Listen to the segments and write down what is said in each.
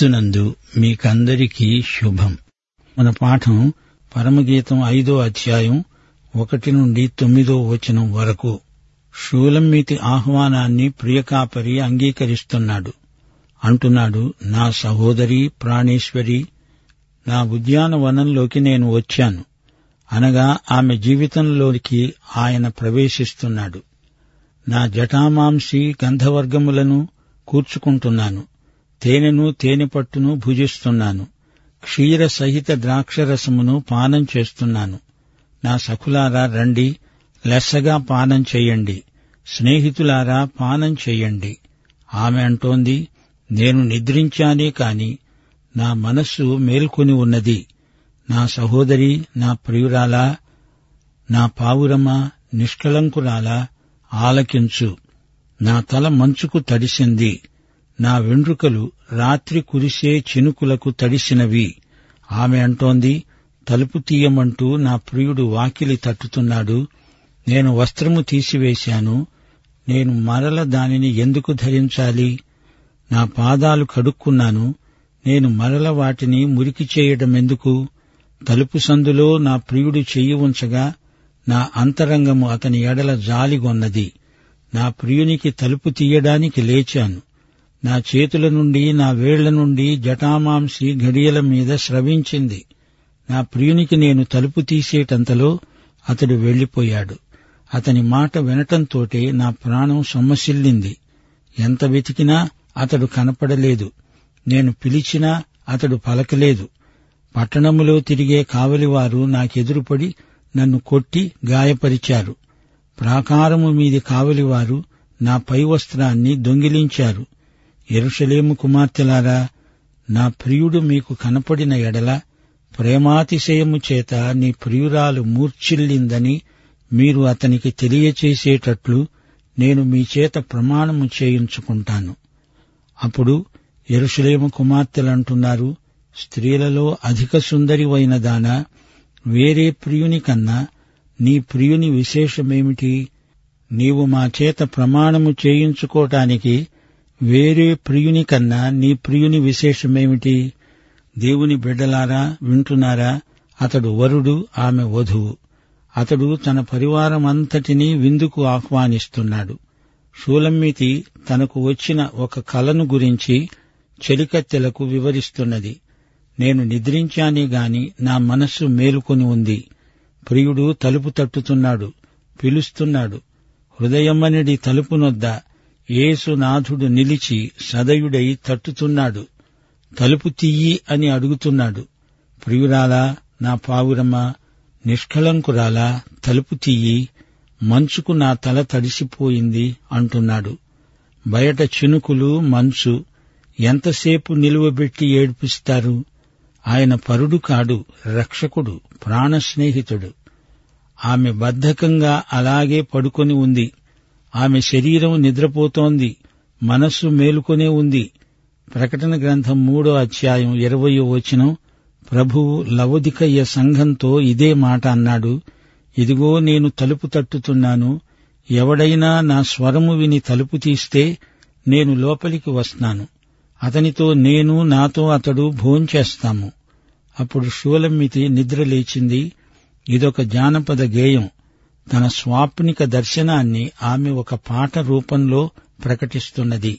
క్రీస్తునందు మీకందరికీ శుభం. మన పాఠం పరమగీతం ఐదో అధ్యాయం ఒకటి నుండి తొమ్మిదో వచనం వరకు. షూలమ్మితి ఆహ్వానాన్ని ప్రియకాపరి అంగీకరిస్తున్నాడు. అంటున్నాడు నా సహోదరి ప్రాణేశ్వరి నా ఉద్యానవనంలోకి నేను వచ్చాను. అనగా ఆమె జీవితంలోకి ఆయన ప్రవేశిస్తున్నాడు. నా జటామాంసి గంధవర్గములను కూర్చుకుంటున్నాను. తేనెను తేనెపట్టును భుజిస్తున్నాను. క్షీర సహిత ద్రాక్షరసమును పానం చేస్తున్నాను. నా సఖులారా రండి. లెస్సగా పానం చెయ్యండి స్నేహితులారా పానం చెయ్యండి ఆమె అంటోంది నేను నిద్రించానే కాని నా మనస్సు మేల్కొని ఉన్నది. నా సహోదరి నా ప్రియురాలా నా పావురమా నిష్కళంకురాలా ఆలకించు. నా తల మంచుకు తడిసింది. నా వెండ్రుకలు రాత్రి కురిసే చినుకులకు తడిసినవి. ఆమె అంటోంది తలుపు తీయమంటూ నా ప్రియుడు వాకిలి తట్టుతున్నాడు. నేను వస్త్రము తీసివేశాను. నేను మరల దానిని ఎందుకు ధరించాలి? నా పాదాలు కడుక్కున్నాను. నేను మరల వాటిని మురికి చేయడమెందుకు తలుపు సందులో నా ప్రియుడు చెయ్యి ఉంచగా నా అంతరంగము అతని ఎడల జాలిగొన్నది. నా ప్రియునికి తలుపు తీయడానికి లేచాను. నా చేతుల నుండి నా వేళ్ళ నుండి జటామాంసి ఘడియల మీద స్రవించింది. నా ప్రియునికి నేను తలుపు తీసేటంతలో అతడు వెళ్ళిపోయాడు అతని మాట వినటంతోటే నా ప్రాణం సొమ్మసిల్లింది. ఎంత వెతికినా అతడు కనపడలేదు. నేను పిలిచినా అతడు పలకలేదు. పట్టణములో తిరిగే కావలివారు నాకెదురుపడి నన్ను కొట్టి గాయపరిచారు. ప్రాకారము మీది కావలివారు నా పై వస్త్రాన్ని దొంగిలించారు. ఎరుషలేము కుమార్తెలారా నా ప్రియుడు మీకు కనపడిన ఎడల ప్రేమాతిశయము చేత నీ ప్రియురాలు మూర్ఛిల్లిందని మీరు అతనికి తెలియచేసేటట్లు నేను మీ చేత ప్రమాణము చేయించుకుంటాను. అప్పుడు ఎరుషులేము కుమార్తెలంటున్నారు స్త్రీలలో అధిక సుందరివైన దానా వేరే ప్రియుని కన్నా నీ ప్రియుని విశేషమేమిటి? నీవు మా చేత ప్రమాణము చేయించుకోటానికి వేరే ప్రియుని కన్నా నీ ప్రియుని విశేషమేమిటి? దేవుని బిడ్డలారా వింటున్నారా? అతడు వరుడు ఆమె వధువు. అతడు తన పరివారమంతటినీ విందుకు ఆహ్వానిస్తున్నాడు. షూలమ్మితి తనకు వచ్చిన ఒక కలను గురించి చెలికత్తెలకు వివరిస్తున్నది. నేను నిద్రించానే గాని నా మనస్సు మేలుకొని ఉంది. ప్రియుడు తలుపు తట్టుతున్నాడు పిలుస్తున్నాడు. హృదయమ్మనిడి తలుపునొద్ద యేసునాథుడు నిలిచి సదయుడై తట్టుతున్నాడు. తలుపు తీయి అని అడుగుతున్నాడు. ప్రియురాలా నా పావురమా నిష్కళంకురాలా తలుపు తీయి మంచుకు నా తల తడిసిపోయింది అంటున్నాడు. బయట చినుకులు మంచు ఎంతసేపు నిలువబెట్టి ఏడ్పిస్తారు? ఆయన పరుడు కాడు రక్షకుడు ప్రాణస్నేహితుడు. ఆమె బద్ధకంగా అలాగే పడుకొని ఉంది. ఆమె శరీరం నిద్రపోతోంది. మనస్సు మేలుకొనే ఉంది. ప్రకటన గ్రంథం మూడో అధ్యాయం ఇరవయో వచనం. ప్రభువు లవదికయ్య సంఘంతో ఇదే మాట అన్నాడు. ఇదిగో నేను తలుపు తట్టుతున్నాను. ఎవడైనా నా స్వరము విని తలుపు తీస్తే నేను లోపలికి వస్తాను. అతనితో నేను నాతో అతడు భోంచేస్తాము అప్పుడు షూలమ్మితి నిద్ర లేచింది. ఇదొక జానపద గేయం. తన స్వాప్నిక దర్శనాన్ని ఆమె ఒక పాట రూపంలో ప్రకటిస్తున్నది.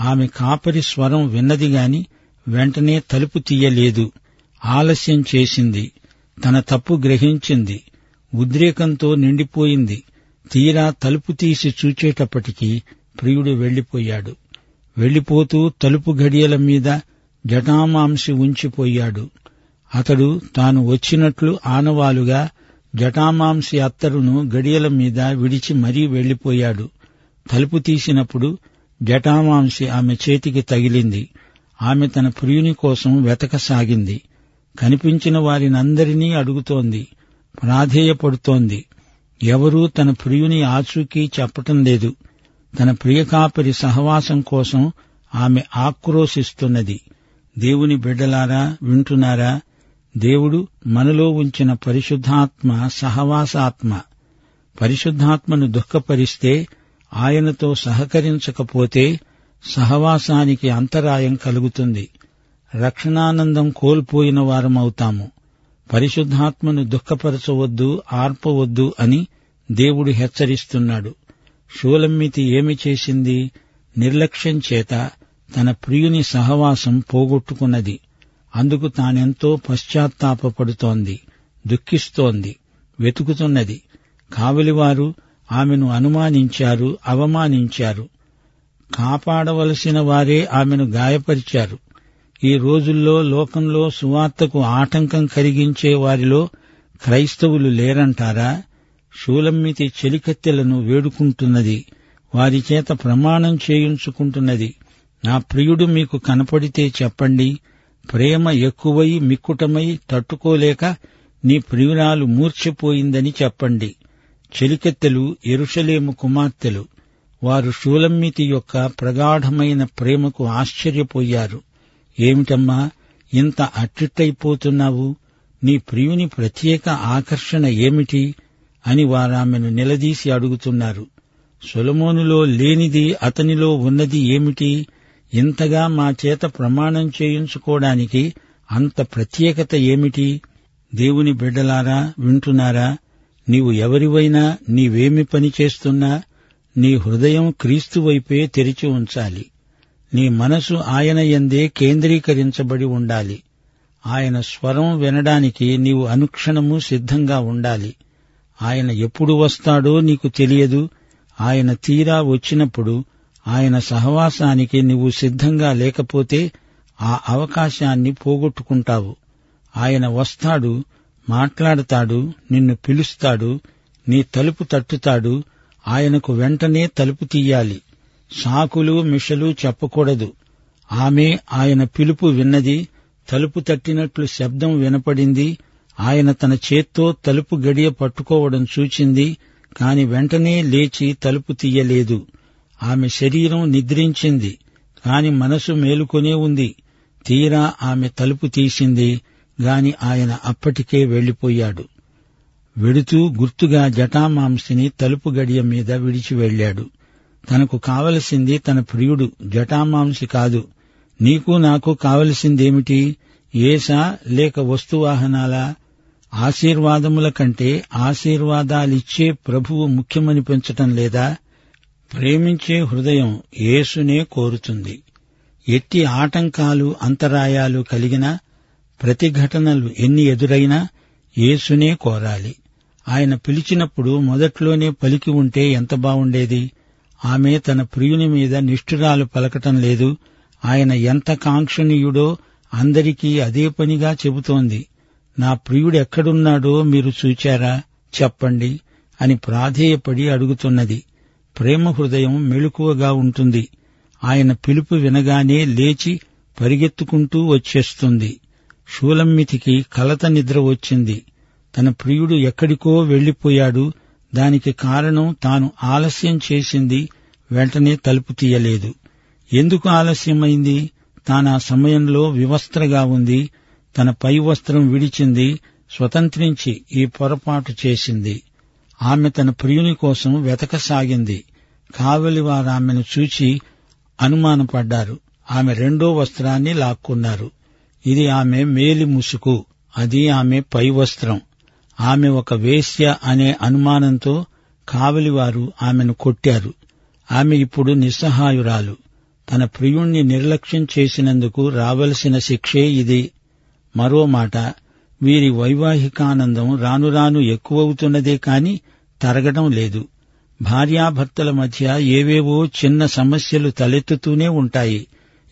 ఆమె కాపరి స్వరం విన్నదిగాని వెంటనే తలుపు తీయలేదు. ఆలస్యం చేసింది. తన తప్పు గ్రహించింది. ఉద్రేకంతో నిండిపోయింది. తీరా తలుపు తీసి చూచేటప్పటికి ప్రియుడు వెళ్ళిపోయాడు వెళ్ళిపోతూ తలుపు గడియల మీద జటామాంసి ఉంచిపోయాడు. అతడు తాను వచ్చినట్లు ఆనవాలుగా జటామాంసి అత్తరును గడియల మీద విడిచి మరీ వెళ్ళిపోయాడు తలుపు తీసినప్పుడు జటామాంసి ఆమె చేతికి తగిలింది. ఆమె తన ప్రియుని కోసం వెతకసాగింది. కనిపించిన వారినందరినీ అడుగుతోంది. ప్రాధేయపడుతోంది. ఎవరూ తన ప్రియుని ఆచూకీ చెప్పటం లేదు. తన ప్రియకాపరి సహవాసం కోసం ఆమె ఆక్రోశిస్తున్నది. దేవుని బిడ్డలారా వింటున్నారా? దేవుడు మనలో ఉంచిన పరిశుద్ధాత్మ సహవాసాత్మ. పరిశుద్ధాత్మను దుఃఖపరిస్తే ఆయనతో సహకరించకపోతే సహవాసానికి అంతరాయం కలుగుతుంది. రక్షణానందం కోల్పోయిన వారమవుతాము. పరిశుద్ధాత్మను దుఃఖపరచవద్దు ఆర్పవద్దు అని దేవుడు హెచ్చరిస్తున్నాడు. షూలమ్మితి ఏమి చేసింది? నిర్లక్ష్యం చేత తన ప్రియుని సహవాసం పోగొట్టుకున్నది. అందుకు తానెంతో పశ్చాత్తాపపడుతోంది దుఃఖిస్తోంది వెతుకుతున్నది. కావలివారు ఆమెను అనుమానించారు అవమానించారు. కాపాడవలసిన వారే ఆమెను గాయపరిచారు. ఈ రోజుల్లో లోకంలో సువార్తకు ఆటంకం కలిగించే వారిలో క్రైస్తవులు లేరంటారా? షూలమ్మితి చెలికత్తెలను వేడుకుంటున్నది వారి చేత ప్రమాణం చేయించుకుంటున్నది. నా ప్రియుడు మీకు కనపడితే చెప్పండి ప్రేమ ఎక్కువై మిక్కుటమై తట్టుకోలేక నీ ప్రియురాలు మూర్ఛపోయిందని చెప్పండి. చెలికెత్తెలు ఎరుషలేము కుమార్తెలు. వారు షూలమ్మితి యొక్క ప్రగాఢమైన ప్రేమకు ఆశ్చర్యపోయారు. ఏమిటమ్మా ఇంత అట్టిట్టయిపోతున్నావు నీ ప్రియుని ప్రత్యేక ఆకర్షణ ఏమిటి? అని వారామెను నిలదీసి అడుగుతున్నారు. సొలమోనులో లేనిది అతనిలో ఉన్నది ఏమిటి? ఇంతగా మా చేత ప్రమాణం చేయించుకోవడానికి అంత ప్రత్యేకత ఏమిటి? దేవుని బిడ్డలారా వింటున్నారా? నీవు ఎవరివైనా నీవేమి పని చేస్తున్నా నీ హృదయం క్రీస్తు వైపే తెరిచి ఉంచాలి. నీ మనసు ఆయన ఎందే కేంద్రీకరించబడి ఉండాలి. ఆయన స్వరం వినడానికి నీవు అనుక్షణము సిద్ధంగా ఉండాలి. ఆయన ఎప్పుడు వస్తాడో నీకు తెలియదు. ఆయన తీరా వచ్చినప్పుడు ఆయన సహవాసానికి నువ్వు సిద్ధంగా లేకపోతే ఆ అవకాశాన్ని పోగొట్టుకుంటావు. ఆయన వస్తాడు మాట్లాడతాడు నిన్ను పిలుస్తాడు నీ తలుపు తట్టుతాడు ఆయనకు వెంటనే తలుపు తీయాలి. సాకులు మిషలు చెప్పకూడదు. ఆమె ఆయన పిలుపు విన్నది తలుపు తట్టినట్లు శబ్దం వినపడింది ఆయన తన చేత్తో తలుపు గడియ పట్టుకోవడం చూచింది కాని వెంటనే లేచి తలుపు తీయలేదు. ఆమె శరీరం నిద్రించింది కాని మనసు మేలుకొనే ఉంది. తీరా ఆమె తలుపు తీసింది గాని ఆయన అప్పటికే వెళ్ళిపోయాడు వెడుతూ గుర్తుగా జటామాంసిని తలుపు గడియ మీద విడిచి వెళ్ళాడు తనకు కావలసింది తన ప్రియుడు జటామాంసి కాదు. నీకు నాకు కావలసిందేమిటి? ఏసా లేక వస్తువాహనాలా? ఆశీర్వాదముల కంటే ఆశీర్వాదాలిచ్చే ప్రభువు ముఖ్యమని పెంచటం లేదా? ప్రేమించే హృదయం యేసునే కోరుతుంది. ఎట్టి ఆటంకాలు అంతరాయాలు కలిగినా ప్రతిఘటనలు ఎన్ని ఎదురైనా యేసునే కోరాలి. ఆయన పిలిచినప్పుడు మొదట్లోనే పలికి ఉంటే ఎంత బావుండేది ఆమె తన ప్రియుని మీద నిష్ఠురాలు పలకటం లేదు. ఆయన ఎంత కాంక్షణీయుడో అందరికీ అదే పనిగా చెబుతోంది. నా ప్రియుడెక్కడున్నాడో మీరు చూచారా? చెప్పండి అని ప్రాధేయపడి అడుగుతున్నది. ప్రేమ హృదయం మెళుకువగా ఉంటుంది. ఆయన పిలుపు వినగానే లేచి పరిగెత్తుకుంటూ వచ్చేస్తుంది. షూలమ్మితికి కలత నిద్ర వచ్చింది. తన ప్రియుడు ఎక్కడికో వెళ్ళిపోయాడు దానికి కారణం తాను ఆలస్యం చేసింది వెంటనే తలుపు తీయలేదు. ఎందుకు ఆలస్యమైంది? తాను ఆ సమయంలో వివస్త్రగా ఉంది. తన పై వస్త్రం విడిచింది. స్వతంత్రించి ఈ పొరపాటు చేసింది. ఆమె తన ప్రియుని కోసం వెతకసాగింది. కావలివారు ఆమెను చూచి అనుమానపడ్డారు. ఆమె రెండో వస్త్రాన్ని లాక్కున్నారు. ఇది ఆమె మేలి ముసుకు అది ఆమె పై వస్త్రం. ఆమె ఒక వేశ్య అనే అనుమానంతో కావలివారు ఆమెను కొట్టారు. ఆమె ఇప్పుడు నిస్సహాయురాలు. తన ప్రియుణ్ణి నిర్లక్ష్యం చేసినందుకు రావలసిన శిక్షే ఇది. మరో మాట వీరి వైవాహికానందం రాను రాను ఎక్కువవుతున్నదే కాని తరగడం లేదు. భార్యాభర్తల మధ్య ఏవేవో చిన్న సమస్యలు తలెత్తుతూనే ఉంటాయి.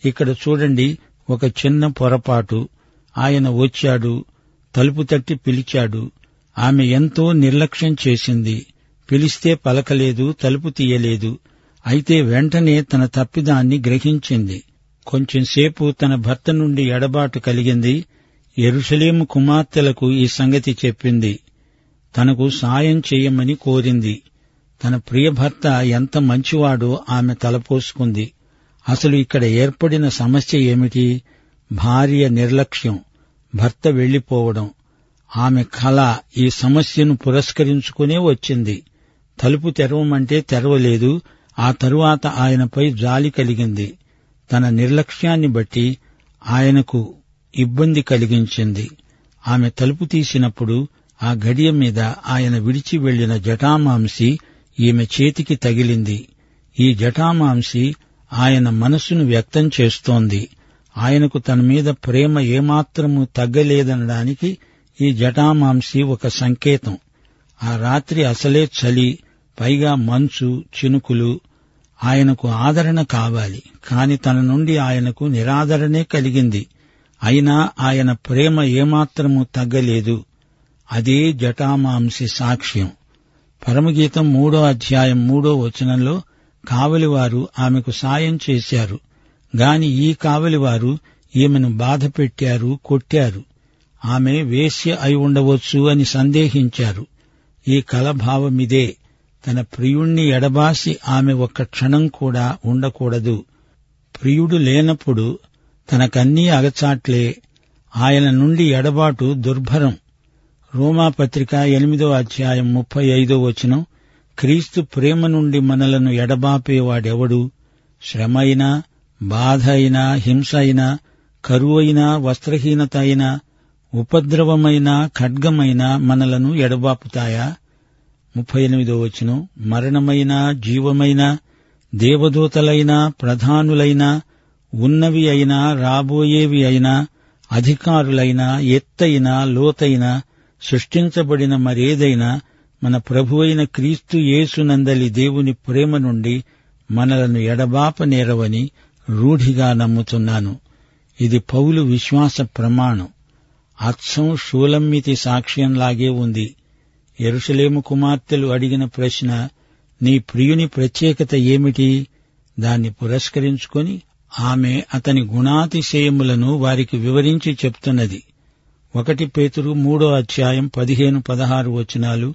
ఇక్కడ చూడండి ఒక చిన్న పొరపాటు. ఆయన వచ్చాడు తలుపు తట్టి పిలిచాడు. ఆమె ఎంతో నిర్లక్ష్యం చేసింది. పిలిస్తే పలకలేదు తలుపు తీయలేదు. అయితే వెంటనే తన తప్పిదాన్ని గ్రహించింది. కొంచెంసేపు తన భర్త నుండి ఎడబాటు కలిగింది. ఎరుషలేము కుమార్తెలకు ఈ సంగతి చెప్పింది. తనకు సాయం చేయమని కోరింది. తన ప్రియ భర్త ఎంత మంచివాడో ఆమె తలపోసుకుంది. అసలు ఇక్కడ ఏర్పడిన సమస్య ఏమిటి? భార్య నిర్లక్ష్యం భర్త వెళ్ళిపోవడం ఆమె కళ ఈ సమస్యను పురస్కరించుకునే వచ్చింది. తలుపు తెరవమంటే తెరవలేదు ఆ తరువాత ఆయనపై జాలి కలిగింది. తన నిర్లక్ష్యాన్ని బట్టి ఆయనకు ఇబ్బంది కలిగించింది. ఆమె తలుపు తీసినప్పుడు ఆ గడియ మీద ఆయన విడిచి వెళ్ళిన జటామాంసి ఈమె చేతికి తగిలింది. ఈ జటామాంసి ఆయన మనస్సును వ్యక్తం చేస్తోంది. ఆయనకు తన మీద ప్రేమ ఏమాత్రము తగ్గలేదనడానికి ఈ జటామాంసి ఒక సంకేతం. ఆ రాత్రి అసలే చలి పైగా మంచు చినుకులు. ఆయనకు ఆదరణ కావాలి. కాని తన నుండి ఆయనకు నిరాదరణే కలిగింది. అయినా ఆయన ప్రేమ ఏమాత్రము తగ్గలేదు. అదే జటామాంసి సాక్ష్యం. పరమగీతం మూడో అధ్యాయం మూడో వచనంలో కావలివారు ఆమెకు సాయం చేశారు. గాని ఈ కావలివారు ఈమెను బాధపెట్టారు కొట్టారు. ఆమె వేశ్య అయి ఉండవచ్చు అని సందేహించారు. ఈ కలభావమిదే. తన ప్రియుణ్ణి ఎడబాసి ఆమె ఒక్క క్షణం కూడా ఉండకూడదు. ప్రియుడు లేనప్పుడు తనకన్నీ అగచాట్లే. ఆయన నుండి ఎడబాటు దుర్భరం. రోమాపత్రిక ఎనిమిదో అధ్యాయం ముప్పై ఐదో వచనం. క్రీస్తు ప్రేమ నుండి మనలను ఎడబాపేవాడెవడు? శ్రమ అయినా బాధ అయినా హింస అయినా కరువు అయినా వస్త్రహీనత అయినా ఉపద్రవమైన ఖడ్గమైన మనలను ఎడబాపుతాయా? ముప్పై ఎనిమిదో వచనం. మరణమైన జీవమైన దేవదూతలైన ప్రధానులైనా ఉన్నవి అయినా రాబోయేవి అయినా అధికారులైనా ఎత్తైన లోతైన సృష్టించబడిన మరేదైనా మన ప్రభువైన క్రీస్తు యేసునందలి దేవుని ప్రేమ నుండి మనలను ఎడబాప నేరవని రూఢిగా నమ్ముతున్నాను. ఇది పౌలు విశ్వాస ప్రమాణం. అచ్చం షూలమ్మితి సాక్ష్యంలాగే ఉంది. ఎరుసలేము కుమార్తెలు అడిగిన ప్రశ్న నీ ప్రియుని ప్రత్యేకత ఏమిటి? దాన్ని పురస్కరించుకొని ఆమె అతని గుణాతిశయములను వారికి వివరించి చెప్తున్నది. ఒకటి పేతురు మూడో అధ్యాయం పదిహేను పదహారు వచనాలు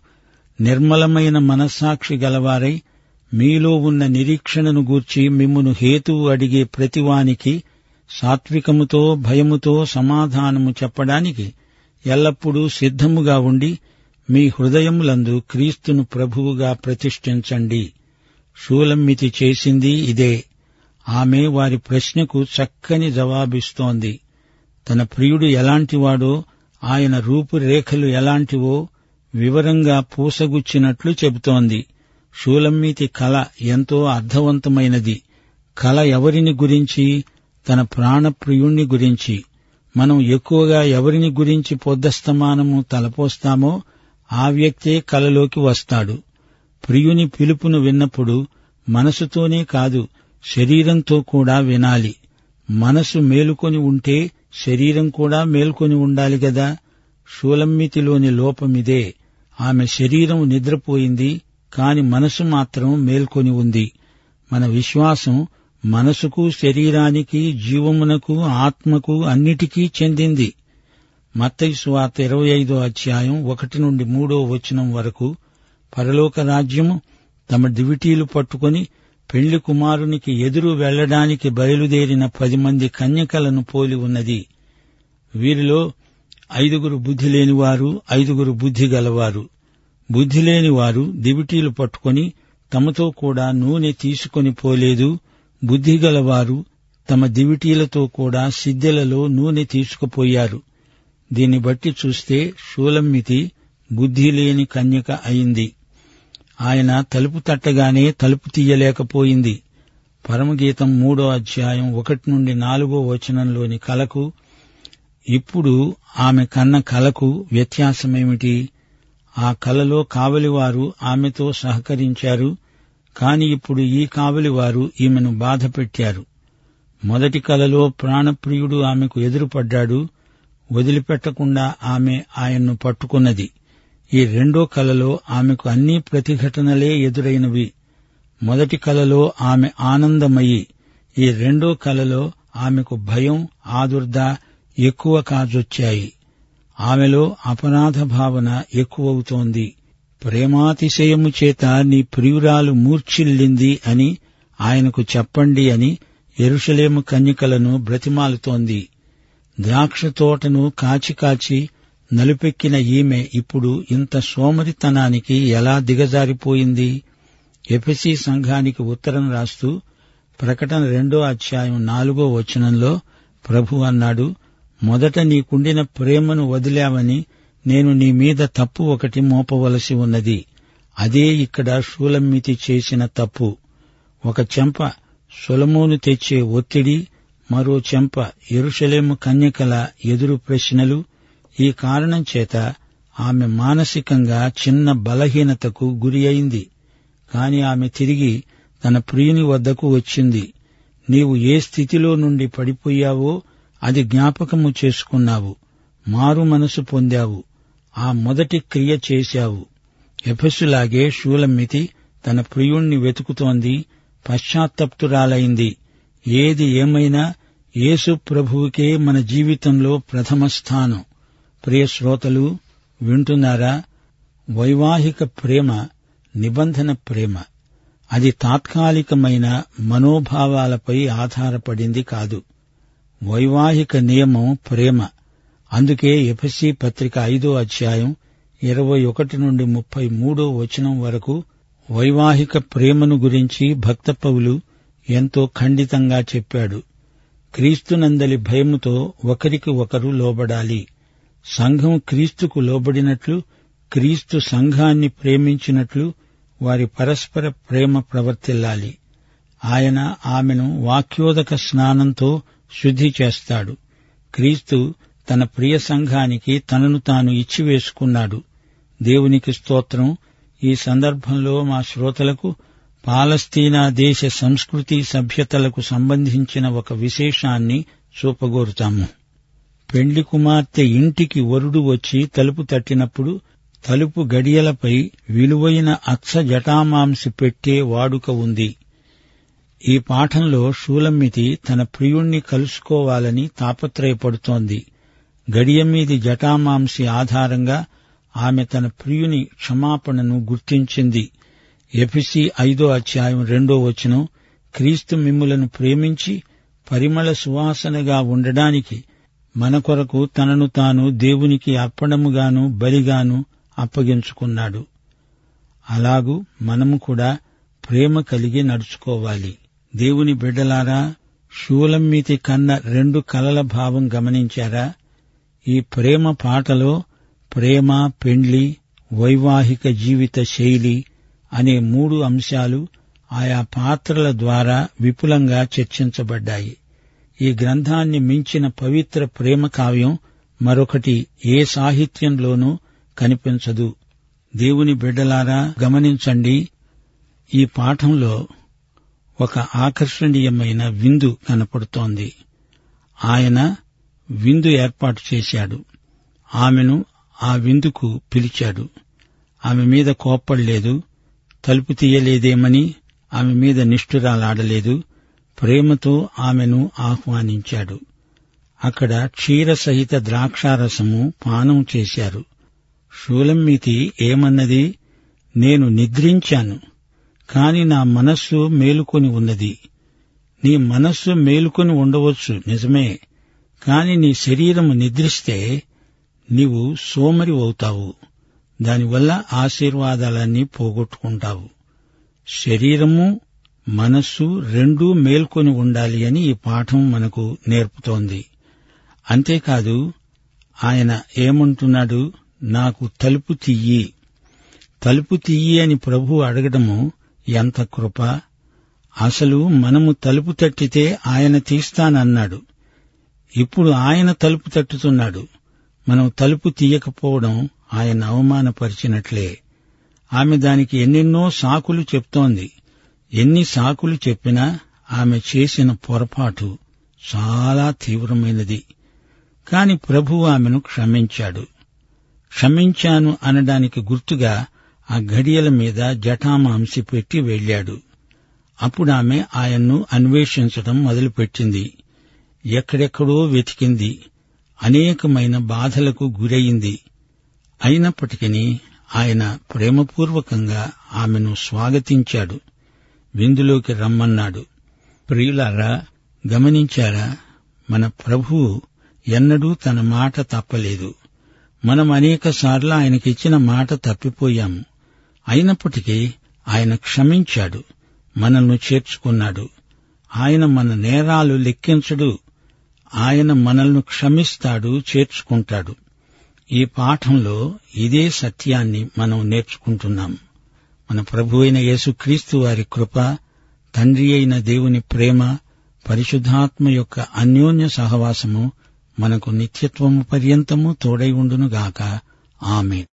నిర్మలమైన మనస్సాక్షి గలవారై మీలో ఉన్న నిరీక్షణను గూర్చి మిమ్మును హేతువు అడిగే ప్రతివానికి సాత్వికముతో భయముతో సమాధానము చెప్పడానికి ఎల్లప్పుడూ సిద్ధముగా ఉండి మీ హృదయములందు క్రీస్తును ప్రభువుగా ప్రతిష్ఠించండి. షూలమ్మితి చేసింది ఇదే. ఆమె వారి ప్రశ్నకు చక్కని జవాబిస్తోంది. తన ప్రియుడు ఎలాంటివాడో ఆయన రూపురేఖలు ఎలాంటివో వివరంగా పూసగుచ్చినట్లు చెబుతోంది. షూలమ్మీతి కళ ఎంతో అర్థవంతమైనది. కళ ఎవరిని గురించి? తన ప్రాణప్రియుణ్ణి గురించి. మనం ఎక్కువగా ఎవరిని గురించి పొద్దస్తమానము తలపోస్తామో ఆ వ్యక్తే కలలోకి వస్తాడు. ప్రియుని పిలుపును విన్నప్పుడు మనసుతోనే కాదు శరీరంతో కూడా వినాలి. మనసు మేలుకొని ఉంటే శరీరం కూడా మేల్కొని ఉండాలి గదా. షూలమ్మితిలోని లోపమిదే. ఆమె శరీరం నిద్రపోయింది కాని మనసు మాత్రం మేల్కొని ఉంది. మన విశ్వాసం మనసుకు శరీరానికి జీవమునకు ఆత్మకు అన్నిటికీ చెందింది. మత్తయి సువార్త ఇరవై ఐదో అధ్యాయం ఒకటి నుండి మూడో వచనం వరకు పరలోక రాజ్యము తమ దివిటీలు పట్టుకొని పెళ్ళి కుమారునికి ఎదురు వెళ్ళడానికి బయలుదేరిన పది మంది కన్యకలను పోలి ఉన్నది. వీరిలో ఐదుగురు బుద్ధి లేనివారు ఐదుగురు బుద్ధి గలవారు. బుద్ధి లేనివారు దివిటీలు పట్టుకొని తమతో కూడా నూనె తీసుకొని పోలేదు. బుద్ధి గలవారు తమ దివిటీలతో కూడా సిద్దెలలో నూనె తీసుకుపోయారు. దీన్ని బట్టి చూస్తే షూలమ్మితి బుద్ధి లేని కన్యక అయింది. ఆయన తలుపు తట్టగానే తలుపు తీయలేకపోయింది. పరమగీతం మూడో అధ్యాయం ఒకటి నుండి నాలుగో వచనంలోని కలకు ఇప్పుడు ఆమె కన్న కలకు వ్యత్యాసమేమిటి? ఆ కలలో కావలివారు ఆమెతో సహకరించారు కాని ఇప్పుడు ఈ కావలివారు ఈమెను బాధ పెట్టారు మొదటి కలలో ప్రాణప్రియుడు ఆమెకు ఎదురుపడ్డాడు వదిలిపెట్టకుండా ఆమె ఆయన్ను పట్టుకున్నది. ఈ రెండో కలలో ఆమెకు అన్ని ప్రతిఘటనలే ఎదురైనవి. మొదటి కలలో ఆమె ఆనందమయ్యి ఈ రెండో కలలో ఆమెకు భయం ఆదుర్ద ఎక్కువ కాజొచ్చాయి. ఆమెలో అపరాధ భావన ఎక్కువవుతోంది. ప్రేమాతిశయము చేత నీ ప్రియురాలు మూర్ఛిల్లింది అని ఆయనకు చెప్పండి అని ఎరుషలేము కన్యకలను బ్రతిమాలుతోంది. ద్రాక్ష తోటను కాచి కాచి నలుపెక్కిన ఈమె ఇప్పుడు ఇంత సోమరితనానికి ఎలా దిగజారిపోయింది? ఎఫెసి సంఘానికి ఉత్తరం రాస్తూ ప్రకటన రెండో అధ్యాయం నాలుగో వచనంలో ప్రభు అన్నాడు మొదట నీకుండిన ప్రేమను వదిలావని నేను నీ మీద తప్పు ఒకటి మోపవలసి ఉన్నది. అదే ఇక్కడ షూలమ్మితి చేసిన తప్పు. ఒక చెంప సొలమోను తెచ్చే ఒత్తిడి మరో చెంప ఎరుషలేము కన్యకల ఎదురు ప్రశ్నలు ఈ కారణం చేత ఆమె మానసికంగా చిన్న బలహీనతకు గురి అయింది. కాని ఆమె తిరిగి తన ప్రియుని వద్దకు వచ్చింది. నీవు ఏ స్థితిలో నుండి పడిపోయావో అది జ్ఞాపకము చేసుకున్నావు. మారు మనసు పొందావు. ఆ మొదటి క్రియ చేశావు. ఎఫెసులాగే షూలమ్మితి తన ప్రియుణ్ణి వెతుకుతోంది. పశ్చాత్తప్తురాలైంది. ఏది ఏమైనా యేసు ప్రభువుకే మన జీవితంలో ప్రథమ స్థానం. ప్రియ శ్రోతలు వింటున్నారా? వైవాహిక ప్రేమ నిబంధన ప్రేమ. అది తాత్కాలికమైన మనోభావాలపై ఆధారపడింది కాదు. వైవాహిక నియమం ప్రేమ. అందుకే ఎఫ్సి పత్రిక ఐదో అధ్యాయం ఇరవై ఒకటి నుండి ముప్పై మూడో వచనం వరకు వైవాహిక ప్రేమను గురించి భక్త పౌలు ఎంతో ఖండితంగా చెప్పాడు. క్రీస్తునందలి భయముతో ఒకరికి ఒకరు లోబడాలి. సంఘం క్రీస్తుకు లోబడినట్లు క్రీస్తు సంఘాన్ని ప్రేమించినట్లు వారి పరస్పర ప్రేమ ప్రవర్తిల్లాలి. ఆయన ఆమెను వాక్యోదక స్నానంతో శుద్ధి చేస్తాడు. క్రీస్తు తన ప్రియ సంఘానికి తనను తాను ఇచ్చివేసుకున్నాడు. దేవునికి స్తోత్రం. ఈ సందర్భంలో మా శ్రోతలకు పాలస్తీనా దేశ సంస్కృతి సభ్యతలకు సంబంధించిన ఒక విశేషాన్ని చూపగోరుతాము. పెండ్లి కుమార్తె ఇంటికి వరుడు వచ్చి తలుపు తట్టినప్పుడు తలుపు గడియలపై విలువైన అక్ష జటామాంసి పెట్టే వాడుక ఉంది. ఈ పాఠంలో షూలమ్మితి తన ప్రియుణ్ణి కలుసుకోవాలని తాపత్రయపడుతోంది. గడియమీది జటామాంసి ఆధారంగా ఆమె తన ప్రియుని క్షమాపణను గుర్తించింది. ఎఫిసి ఐదో అధ్యాయం రెండో వచనం క్రీస్తు మిమ్ములను ప్రేమించి పరిమళ సువాసనగా ఉండడానికి మన కొరకు తనను తాను దేవునికి అప్పడముగాను బలిగాను అప్పగించుకున్నాడు. అలాగూ మనము కూడా ప్రేమ కలిగి నడుచుకోవాలి. దేవుని బిడ్డలారా శూలమ్మితి కన్న రెండు కలల భావం గమనించారా? ఈ ప్రేమ పాటలో ప్రేమ పెండ్లి వైవాహిక జీవిత శైలి అనే మూడు అంశాలు ఆయా పాత్రల ద్వారా విపులంగా చర్చించబడ్డాయి. ఈ గ్రంథాన్ని మించిన పవిత్ర ప్రేమ కావ్యం మరొకటి ఏ సాహిత్యంలోనూ కనిపించదు. దేవుని బిడ్డలారా గమనించండి ఈ పాఠంలో ఒక ఆకర్షణీయమైన విందు కనపడుతోంది. ఆయన విందు ఏర్పాటు చేశాడు. ఆమెను ఆ విందుకు పిలిచాడు. ఆమె మీద కోప్పడలేదు తలుపు తీయలేదేమని ఆమె మీద నిష్ఠురాలాడలేదు ప్రేమతో ఆమెను ఆహ్వానించాడు. అక్కడ క్షీరసహిత ద్రాక్షారసము పానం చేశారు. షూలమ్మితి ఏమన్నది? నేను నిద్రించాను కాని నా మనస్సు మేలుకొని ఉన్నది. నీ మనస్సు మేలుకొని ఉండవచ్చు నిజమే కాని నీ శరీరము నిద్రిస్తే నీవు సోమరి అవుతావు. దానివల్ల ఆశీర్వాదాలన్నీ పోగొట్టుకుంటావు. శరీరము మనస్సు రెండూ మేల్కొని ఉండాలి అని ఈ పాఠం మనకు నేర్పుతోంది. అంతేకాదు ఆయన ఏమంటున్నాడు? నాకు తలుపు తీయి. తలుపు తీయి అని ప్రభు అడగడము ఎంత కృప? అసలు మనము తలుపు తట్టితే ఆయన తీస్తానన్నాడు. ఇప్పుడు ఆయన తలుపు తట్టుతున్నాడు. మనం తలుపు తీయకపోవడం ఆయన అవమానపరిచినట్లే. ఆమె దానికి ఎన్నెన్నో సాకులు చెప్తోంది. ఎన్ని సాకులు చెప్పినా ఆమె చేసిన పొరపాటు చాలా తీవ్రమైనది. కాని ప్రభు ఆమెను క్షమించాడు. క్షమించాను అనడానికి గుర్తుగా ఆ ఘడియల మీద జటామాంసి పెట్టి వెళ్ళాడు. అప్పుడామె ఆయన్ను అన్వేషించడం మొదలుపెట్టింది. ఎక్కడెక్కడో వెతికింది. అనేకమైన బాధలకు గురయింది అయినప్పటికీ ఆయన ప్రేమపూర్వకంగా ఆమెను స్వాగతించాడు. విందులోకి రమ్మన్నాడు. ప్రియులారా గమనించారా? మన ప్రభువు ఎన్నడూ తన మాట తప్పలేదు. మనం అనేకసార్లు ఆయనకిచ్చిన మాట తప్పిపోయాము అయినప్పటికీ ఆయన క్షమించాడు మనల్ని చేర్చుకున్నాడు. ఆయన మన నేరాలు లెక్కించడు ఆయన మనల్ని క్షమిస్తాడు చేర్చుకుంటాడు. ఈ పాఠంలో ఇదే సత్యాన్ని మనం నేర్చుకుంటున్నాం. మన ప్రభు అయిన యేసుక్రీస్తు వారి కృప తండ్రి అయిన దేవుని ప్రేమ పరిశుద్ధాత్మ యొక్క అన్యోన్య సహవాసము మనకు నిత్యత్వము పర్యంతము తోడై ఉండునుగాక. ఆమె